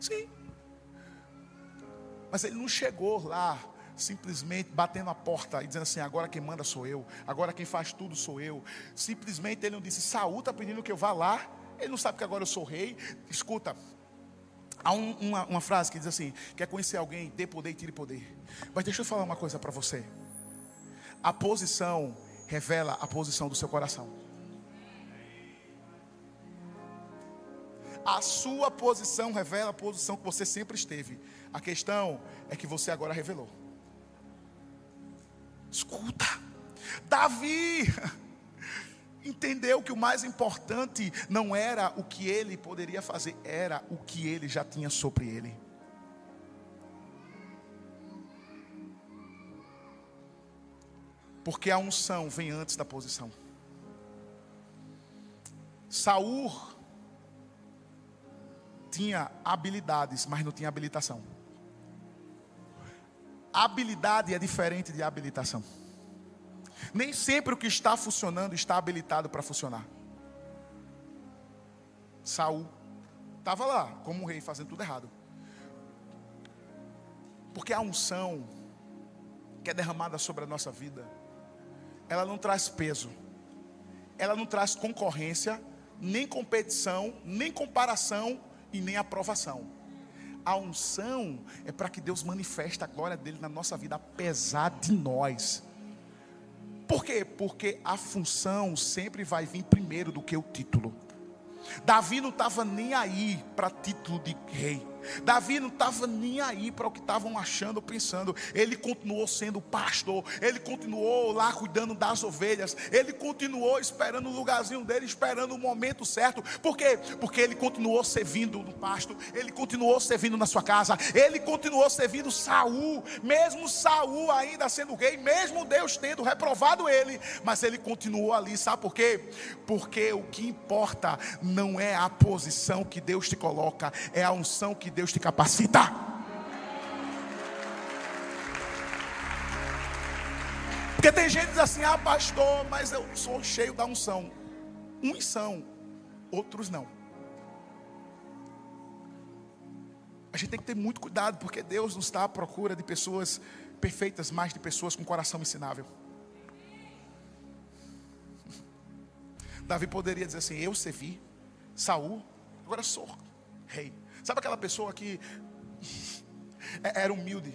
Sim. Mas ele não chegou lá simplesmente batendo a porta e dizendo assim: agora quem manda sou eu, agora quem faz tudo sou eu. Simplesmente ele não disse: Saúl está pedindo que eu vá lá, ele não sabe que agora eu sou rei. Escuta, há um, uma, uma frase que diz assim: quer conhecer alguém, dê poder e tire poder. Mas deixa eu falar uma coisa para você: a posição revela a posição do seu coração. A sua posição revela a posição que você sempre esteve. A questão é que você agora revelou. Escuta, Davi entendeu que o mais importante não era o que ele poderia fazer, era o que ele já tinha sobre ele. Porque a unção vem antes da posição. Saul tinha habilidades, mas não tinha habilitação. Habilidade é diferente de habilitação. Nem sempre o que está funcionando está habilitado para funcionar. Saul estava lá como um rei fazendo tudo errado. Porque a unção que é derramada sobre a nossa vida, ela não traz peso, ela não traz concorrência, nem competição, nem comparação e nem aprovação. A unção é para que Deus manifeste a glória dele na nossa vida, apesar de nós. Por quê? Porque a função sempre vai vir primeiro do que o título. Davi não estava nem aí para título de rei. Davi não estava nem aí para o que estavam achando ou pensando. Ele continuou sendo pastor. Ele continuou lá cuidando das ovelhas. Ele continuou esperando o lugarzinho dele, esperando o momento certo. Por quê? Porque ele continuou servindo no pasto. Ele continuou servindo na sua casa. Ele continuou servindo Saul. Mesmo Saul ainda sendo rei, mesmo Deus tendo reprovado ele, mas ele continuou ali. Sabe por quê? Porque o que importa não é a posição que Deus te coloca, é a unção que Deus te capacita. Porque tem gente que diz assim: ah, pastor, mas eu sou cheio da unção. Uns são, outros não. A gente tem que ter muito cuidado, porque Deus não está à procura de pessoas perfeitas, mas de pessoas com coração ensinável. Davi poderia dizer assim: Eu servi Saul, agora sou rei. Sabe aquela pessoa que é, era humilde?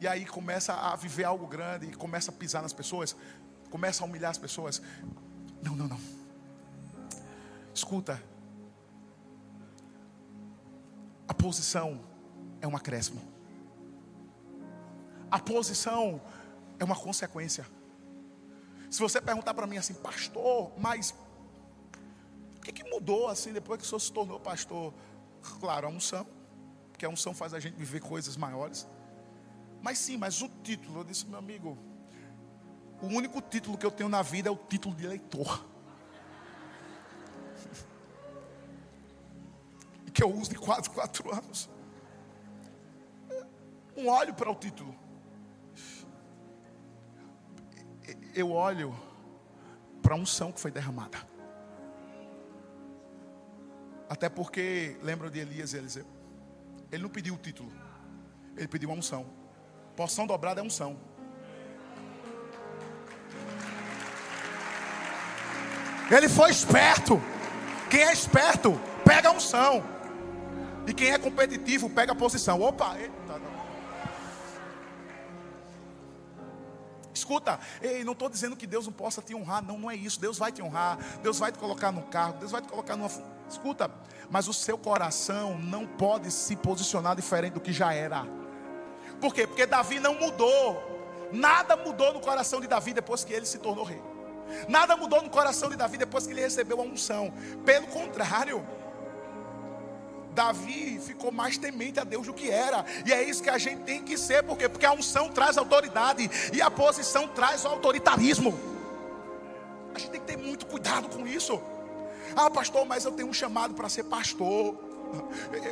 E aí começa a viver algo grande e começa a pisar nas pessoas, começa a humilhar as pessoas. Não, não, não. Escuta. A posição é um acréscimo. A posição é uma consequência. Se você perguntar para mim assim, pastor, mas que, que mudou assim depois que o senhor se tornou pastor? Claro, a unção, porque a unção faz a gente viver coisas maiores. Mas sim, mas o título, eu disse, meu amigo, o único título que eu tenho na vida é o título de eleitor. E que eu uso de quatro, quatro anos. Um olho para o título. Eu olho para a unção que foi derramada. Até porque, lembram de Elias e Eliseu? Ele não pediu o título, ele pediu uma unção. Porção dobrada é unção. Ele foi esperto. Quem é esperto, pega a unção. E quem é competitivo, pega a posição. Opa, eita, não. Escuta, ei, não estou dizendo que Deus não possa te honrar, não, não é isso. Deus vai te honrar, Deus vai te colocar no cargo, Deus vai te colocar numa. Escuta, mas o seu coração não pode se posicionar diferente do que já era. Por quê? Porque Davi não mudou. Nada mudou no coração de Davi depois que ele se tornou rei. Nada mudou no coração de Davi depois que ele recebeu a unção. Pelo contrário, Davi ficou mais temente a Deus do que era. E é isso que a gente tem que ser, por quê? Porque a unção traz autoridade e a posição traz o autoritarismo. A gente tem que ter muito cuidado com isso. Ah, pastor, mas eu tenho um chamado para ser pastor.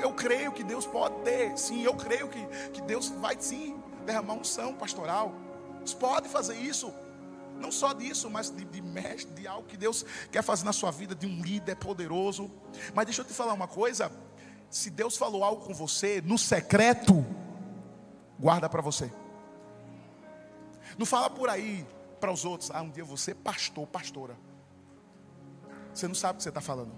Eu creio que Deus pode ter, sim, eu creio que, que Deus vai sim derramar unção pastoral. Deus pode fazer isso. Não só disso, mas de, de mestre, de algo que Deus quer fazer na sua vida, de um líder poderoso. Mas deixa eu te falar uma coisa: se Deus falou algo com você no secreto, guarda para você. Não fala por aí para os outros, ah, um dia você pastor, pastora. Você não sabe o que você está falando.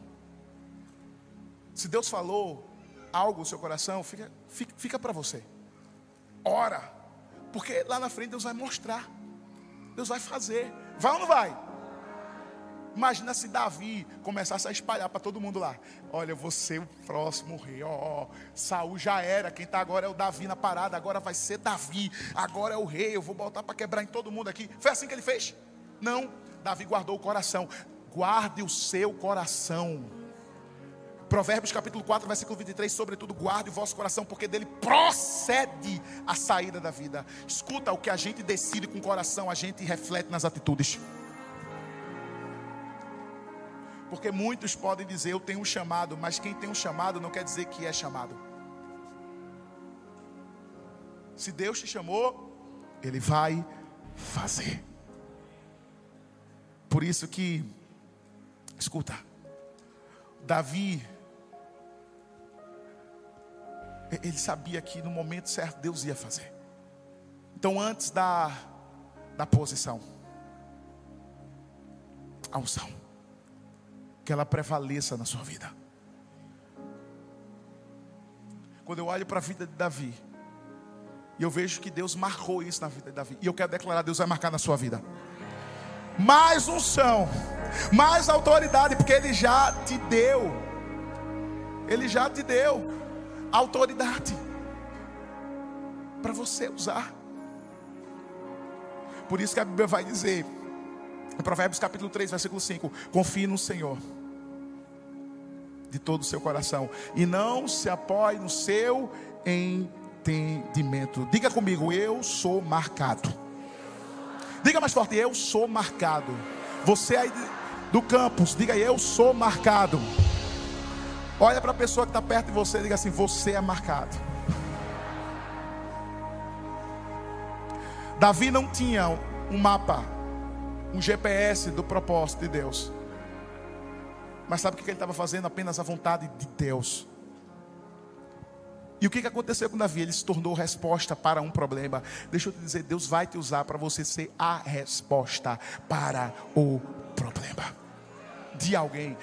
Se Deus falou algo no seu coração, fica, fica, fica para você. Ora, porque lá na frente Deus vai mostrar, Deus vai fazer. Vai ou não vai? Imagina se Davi começasse a espalhar para todo mundo lá. Olha, você o próximo rei. Ó, oh, Saul já era. Quem está agora é o Davi na parada. Agora vai ser Davi. Agora é o rei. Eu vou botar para quebrar em todo mundo aqui. Foi assim que ele fez? Não. Davi guardou o coração. Guarde o seu coração. Provérbios capítulo 4, versículo 23, sobretudo guarde o vosso coração, porque dele procede a saída da vida. Escuta, o que a gente decide com o coração, a gente reflete nas atitudes. Porque muitos podem dizer, eu tenho um chamado, mas quem tem um chamado não quer dizer que é chamado. Se Deus te chamou, Ele vai fazer. Por isso que, escuta, Davi ele sabia que no momento certo Deus ia fazer. Então, antes da, da posição, a unção, que ela prevaleça na sua vida. Quando eu olho para a vida de Davi, e eu vejo que Deus marcou isso na vida de Davi, e eu quero declarar: Deus vai marcar na sua vida. Mais unção, mais autoridade, porque Ele já te deu. Ele já te deu autoridade para você usar. Por isso que a Bíblia vai dizer, em Provérbios capítulo 3, versículo 5: Confie no Senhor de todo o seu coração e não se apoie no seu entendimento. Diga comigo, eu sou marcado. Diga mais forte, eu sou marcado. Você aí do campus, diga eu sou marcado. Olha para a pessoa que está perto de você e diga assim: Você é marcado. Davi não tinha um mapa, um GPS do propósito de Deus. Mas sabe o que ele estava fazendo? Apenas a vontade de Deus. E o que aconteceu com Davi? Ele se tornou resposta para um problema. Deixa eu te dizer, Deus vai te usar para você ser a resposta para o problema de alguém.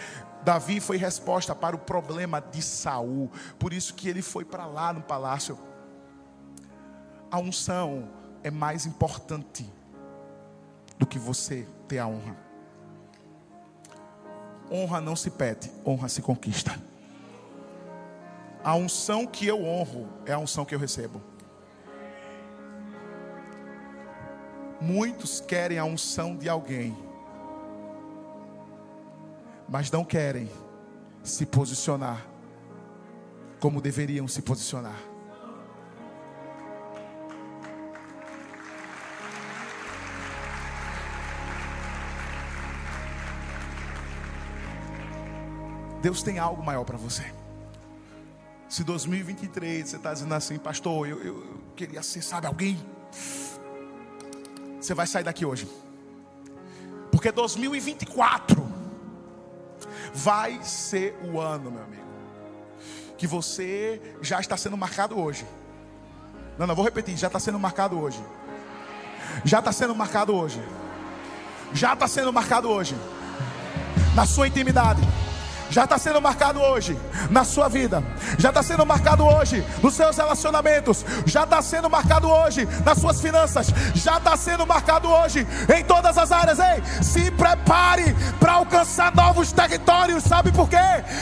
Davi foi resposta para o problema de Saul. Por isso que ele foi para lá no palácio. A unção é mais importante do que você ter a honra. Honra não se pede, honra se conquista. A unção que eu honro é a unção que eu recebo. Muitos querem a unção de alguém mas não querem se posicionar como deveriam se posicionar. Deus tem algo maior para você. Se 2023 você está dizendo assim, pastor, eu, eu, eu queria ser, sabe, alguém. Você vai sair daqui hoje. Porque 2024 vai ser o ano, meu amigo, que você já está sendo marcado hoje. Não, não, vou repetir, já está sendo marcado hoje. Já está sendo marcado hoje. Já está sendo marcado hoje. Na sua intimidade já está sendo marcado hoje na sua vida, já está sendo marcado hoje nos seus relacionamentos, já está sendo marcado hoje nas suas finanças, já está sendo marcado hoje em todas as áreas. Ei, se prepare para alcançar novos territórios, sabe por quê?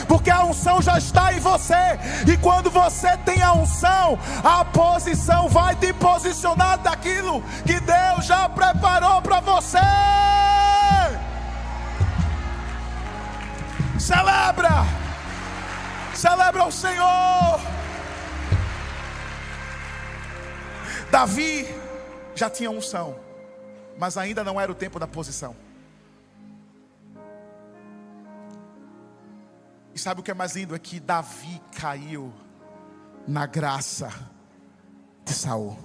Porque a unção já está em você, e quando você tem a unção, a posição vai te posicionar daquilo que Deus já preparou para você. Celebra! Celebra o Senhor! Davi já tinha unção, mas ainda não era o tempo da posição. E sabe o que é mais lindo? É que Davi caiu na graça de Saul.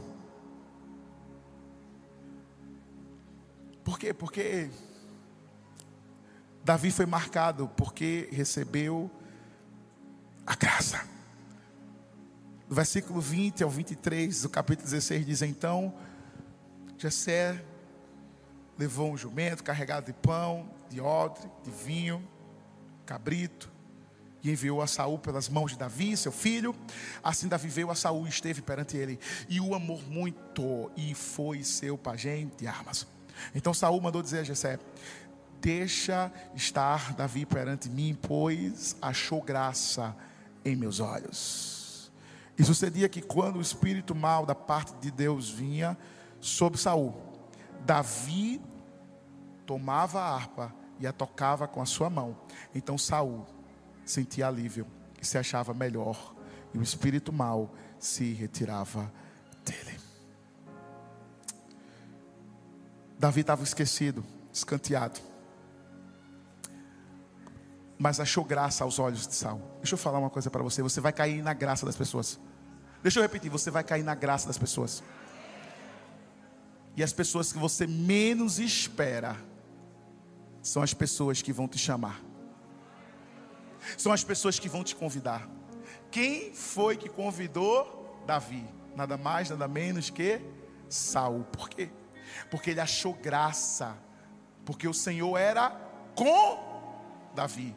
Por quê? Porque Davi foi marcado porque recebeu a graça. Do versículo 20 ao 23 do capítulo 16 diz: Então, Jessé levou um jumento carregado de pão, de odre, de vinho, cabrito, e enviou a Saul pelas mãos de Davi, seu filho. Assim Davi veio a Saul e esteve perante ele, e o amou muito, e foi seu pajem de armas. Então Saul mandou dizer a Jessé: Deixa estar Davi perante mim, pois achou graça em meus olhos. E sucedia que quando o espírito mal da parte de Deus vinha sobre Saul, Davi tomava a harpa e a tocava com a sua mão. Então Saul sentia alívio e se achava melhor, e o espírito mau se retirava dele. Davi estava esquecido, escanteado, mas achou graça aos olhos de Saul. Deixa eu falar uma coisa para você: você vai cair na graça das pessoas. Deixa eu repetir, você vai cair na graça das pessoas. E as pessoas que você menos espera são as pessoas que vão te chamar. São as pessoas que vão te convidar. Quem foi que convidou Davi? Nada mais, nada menos que Saul. Por quê? Porque ele achou graça. Porque o Senhor era com Davi.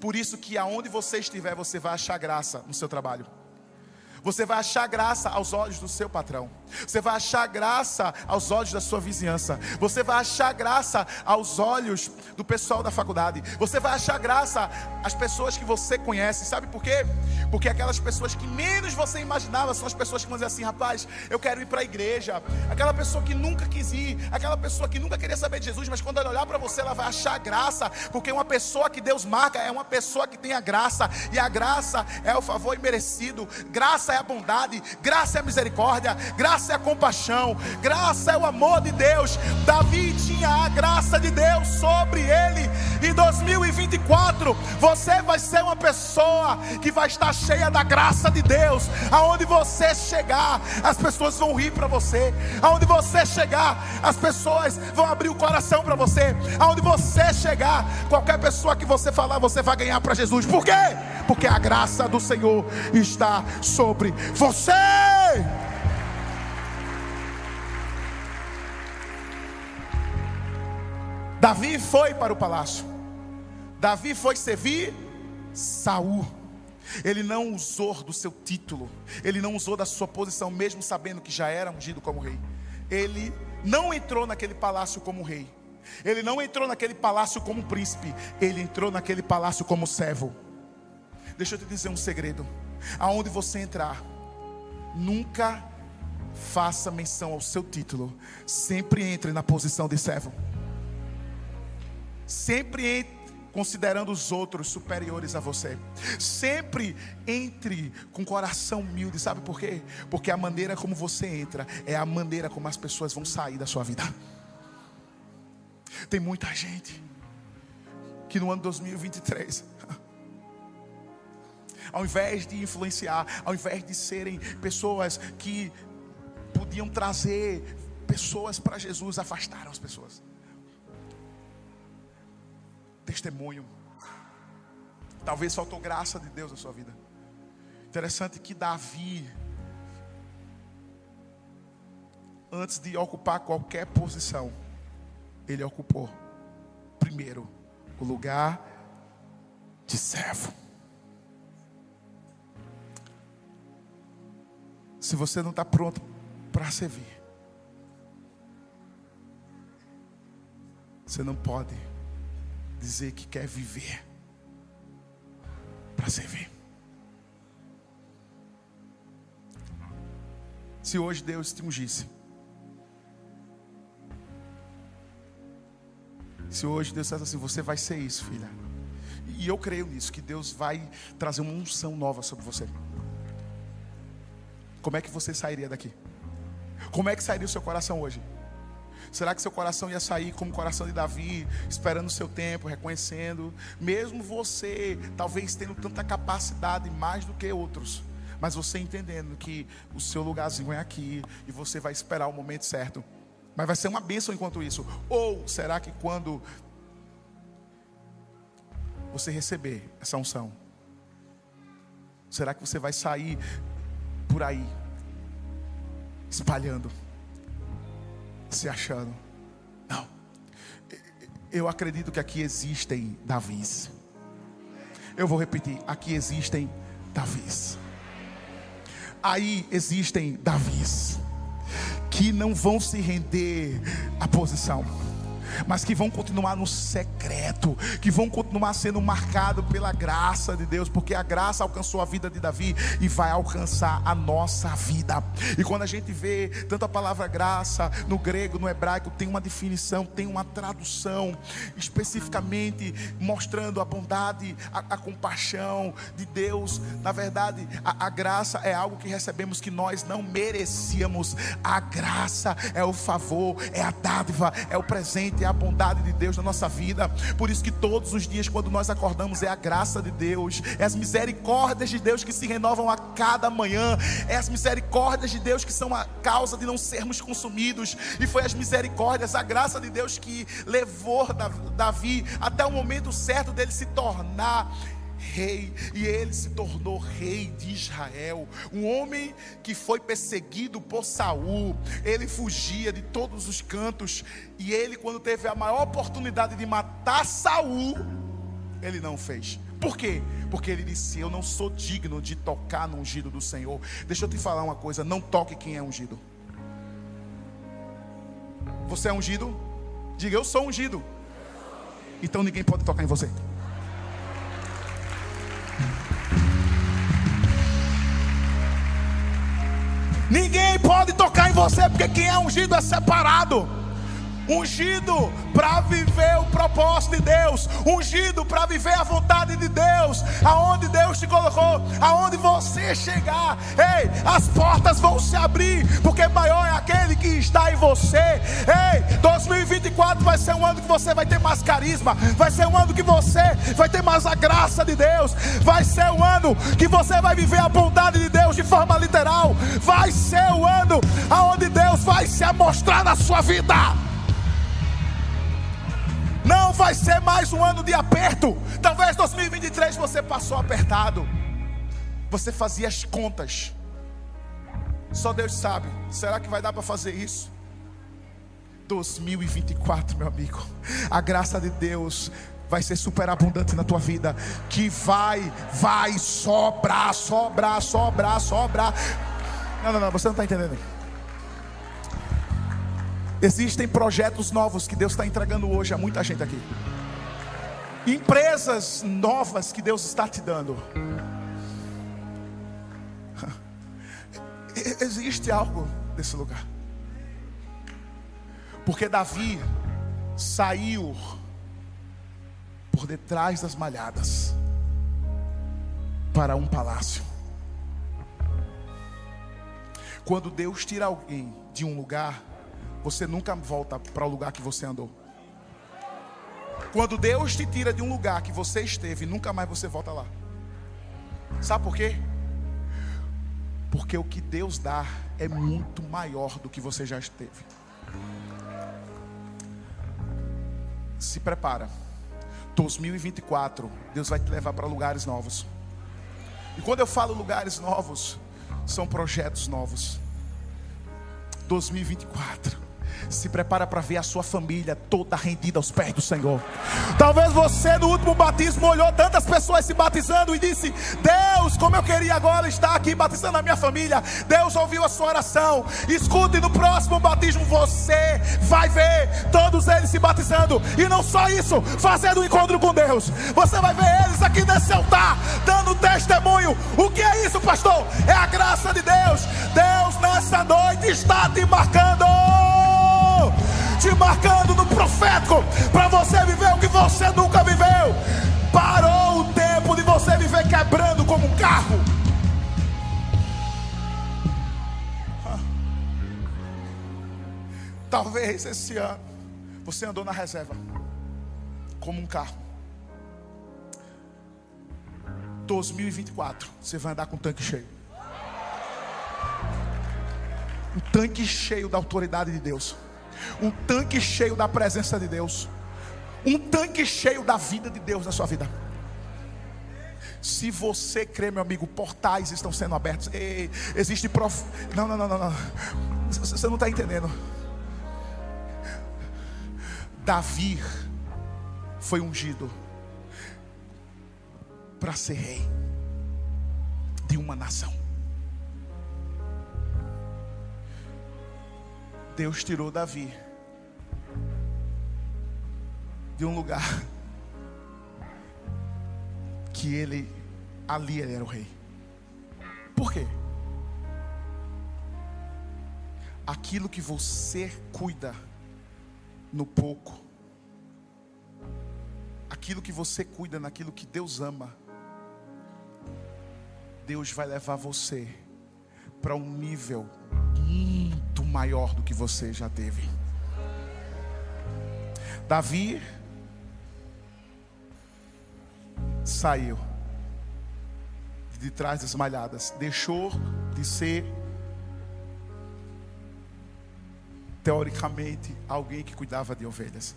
Por isso que aonde você estiver, você vai achar graça no seu trabalho. Você vai achar graça aos olhos do seu patrão. Você vai achar graça aos olhos da sua vizinhança. Você vai achar graça aos olhos do pessoal da faculdade. Você vai achar graça às pessoas que você conhece. Sabe por quê? Porque aquelas pessoas que menos você imaginava são as pessoas que vão dizer assim: rapaz, eu quero ir para a igreja. Aquela pessoa que nunca quis ir. Aquela pessoa que nunca queria saber de Jesus. Mas quando ela olhar para você, ela vai achar graça. Porque uma pessoa que Deus marca é uma pessoa que tem a graça. E a graça é o favor imerecido. Graça é a bondade. Graça é a misericórdia. Graça graça é a compaixão, graça é o amor de Deus. Davi tinha a graça de Deus sobre ele. Em 2024, você vai ser uma pessoa que vai estar cheia da graça de Deus. Aonde você chegar, as pessoas vão rir para você. Aonde você chegar, as pessoas vão abrir o coração para você. Aonde você chegar, qualquer pessoa que você falar, você vai ganhar para Jesus. Por quê? Porque a graça do Senhor está sobre você. Davi foi para o palácio. Davi foi servir Saul. Ele não usou do seu título, ele não usou da sua posição, mesmo sabendo que já era ungido como rei. Ele não entrou naquele palácio como rei. Ele não entrou naquele palácio como príncipe, ele entrou naquele palácio como servo. Deixa eu te dizer um segredo. Aonde você entrar, nunca faça menção ao seu título. Sempre entre na posição de servo. Sempre considerando os outros superiores a você. Sempre entre com coração humilde, sabe por quê? Porque a maneira como você entra é a maneira como as pessoas vão sair da sua vida. Tem muita gente que no ano 2023 ao invés de influenciar, ao invés de serem pessoas que podiam trazer pessoas para Jesus, afastaram as pessoas testemunho. Talvez faltou graça de Deus na sua vida. Interessante que Davi, antes de ocupar qualquer posição, ele ocupou primeiro o lugar de servo. Se você não está pronto para servir, você não pode dizer que quer viver para servir. Se hoje Deus te ungisse, se hoje Deus dissesse assim, você vai ser isso, filha. E eu creio nisso, que Deus vai trazer uma unção nova sobre você. Como é que você sairia daqui? Como é que sairia o seu coração hoje? Será que seu coração ia sair como o coração de Davi, esperando o seu tempo, reconhecendo, mesmo você talvez tendo tanta capacidade mais do que outros, mas você entendendo que o seu lugarzinho é aqui e você vai esperar o momento certo. Mas vai ser uma bênção enquanto isso. Ou será que quando você receber essa unção, será que você vai sair por aí espalhando? Se achando. Não. Eu acredito que aqui existem Davis. Eu vou repetir: aqui existem Davis. Aí existem Davis que não vão se render à posição mas que vão continuar no secreto, que vão continuar sendo marcados pela graça de Deus, porque a graça alcançou a vida de Davi e vai alcançar a nossa vida. E quando a gente vê tanto a palavra graça no grego, no hebraico, tem uma definição, tem uma tradução especificamente mostrando a bondade, a, a compaixão de Deus. Na verdade, a, a graça é algo que recebemos que nós não merecíamos. A graça é o favor, é a dádiva, é o presente, é a bondade de Deus na nossa vida. Por isso que todos os dias, quando nós acordamos, é a graça de Deus, é as misericórdias de Deus que se renovam a cada manhã, é as misericórdias de Deus que são a causa de não sermos consumidos, e foi as misericórdias, a graça de Deus que levou Davi até o momento certo dele se tornar rei, e ele se tornou rei de Israel. Um homem que foi perseguido por Saul, ele fugia de todos os cantos, e ele, quando teve a maior oportunidade de matar Saul, ele não fez. Por quê? Porque ele disse: Eu não sou digno de tocar no ungido do Senhor. Deixa eu te falar uma coisa: não toque quem é ungido. Você é ungido? Diga, eu sou ungido. Então ninguém pode tocar em você. Ninguém pode tocar em você, porque quem é ungido é separado. Ungido para viver o propósito de Deus, ungido para viver a vontade de Deus, aonde Deus te colocou, aonde você chegar, ei, as portas vão se abrir, porque maior é aquele que está em você. Ei, 2024 vai ser um ano que você vai ter mais carisma, vai ser um ano que você vai ter mais a graça de Deus, vai ser um ano que você vai viver a bondade de Deus de forma literal, vai ser o um ano aonde Deus vai se mostrar na sua vida. Não vai ser mais um ano de aperto. Talvez 2023 você passou apertado. Você fazia as contas. Só Deus sabe. Será que vai dar para fazer isso? 2024, meu amigo. A graça de Deus vai ser superabundante na tua vida, que vai, vai sobrar, sobrar, sobrar, sobrar. Não, não, não, você não está entendendo. Existem projetos novos que Deus está entregando hoje a muita gente aqui. Empresas novas que Deus está te dando. Existe algo nesse lugar. Porque Davi saiu por detrás das malhadas para um palácio. Quando Deus tira alguém de um lugar, você nunca volta para o lugar que você andou. Quando Deus te tira de um lugar que você esteve, nunca mais você volta lá. Sabe por quê? Porque o que Deus dá é muito maior do que você já esteve. Se prepara. 2024, Deus vai te levar para lugares novos. E quando eu falo lugares novos, são projetos novos. 2024 se prepara para ver a sua família toda rendida aos pés do Senhor. Talvez você no último batismo olhou tantas pessoas se batizando e disse: Deus, como eu queria agora estar aqui batizando a minha família. Deus ouviu a sua oração. Escute no próximo batismo você vai ver todos eles se batizando e não só isso, fazendo um encontro com Deus. Você vai ver eles aqui nesse altar dando testemunho. O que é isso, pastor? É a graça de Deus. Deus nessa noite está te marcando te marcando no profético para você viver o que você nunca viveu. Parou o tempo de você viver quebrando como um carro. Talvez esse ano você andou na reserva como um carro. 2024 você vai andar com o tanque cheio. Um tanque cheio da autoridade de Deus um tanque cheio da presença de Deus, um tanque cheio da vida de Deus na sua vida. Se você crê, meu amigo, portais estão sendo abertos. Ei, existe prof... Não, não, não, não, não. Você não está entendendo. Davi foi ungido para ser rei de uma nação. Deus tirou Davi de um lugar que ele ali ele era o rei. Por quê? Aquilo que você cuida no pouco, aquilo que você cuida naquilo que Deus ama, Deus vai levar você para um nível muito maior do que você já teve. Davi saiu de trás das malhadas, deixou de ser teoricamente alguém que cuidava de ovelhas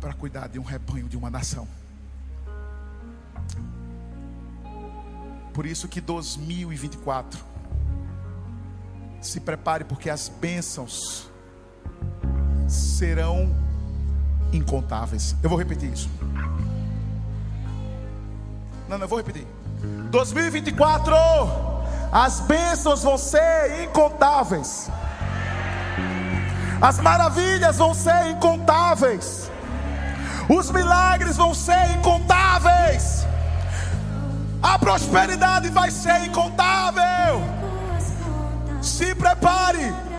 para cuidar de um rebanho de uma nação. Por isso que 2024 se prepare porque as bênçãos serão incontáveis. Eu vou repetir isso. Não, não, eu vou repetir. 2024, as bênçãos vão ser incontáveis. As maravilhas vão ser incontáveis. Os milagres vão ser incontáveis. A prosperidade vai ser incontável. Se prepare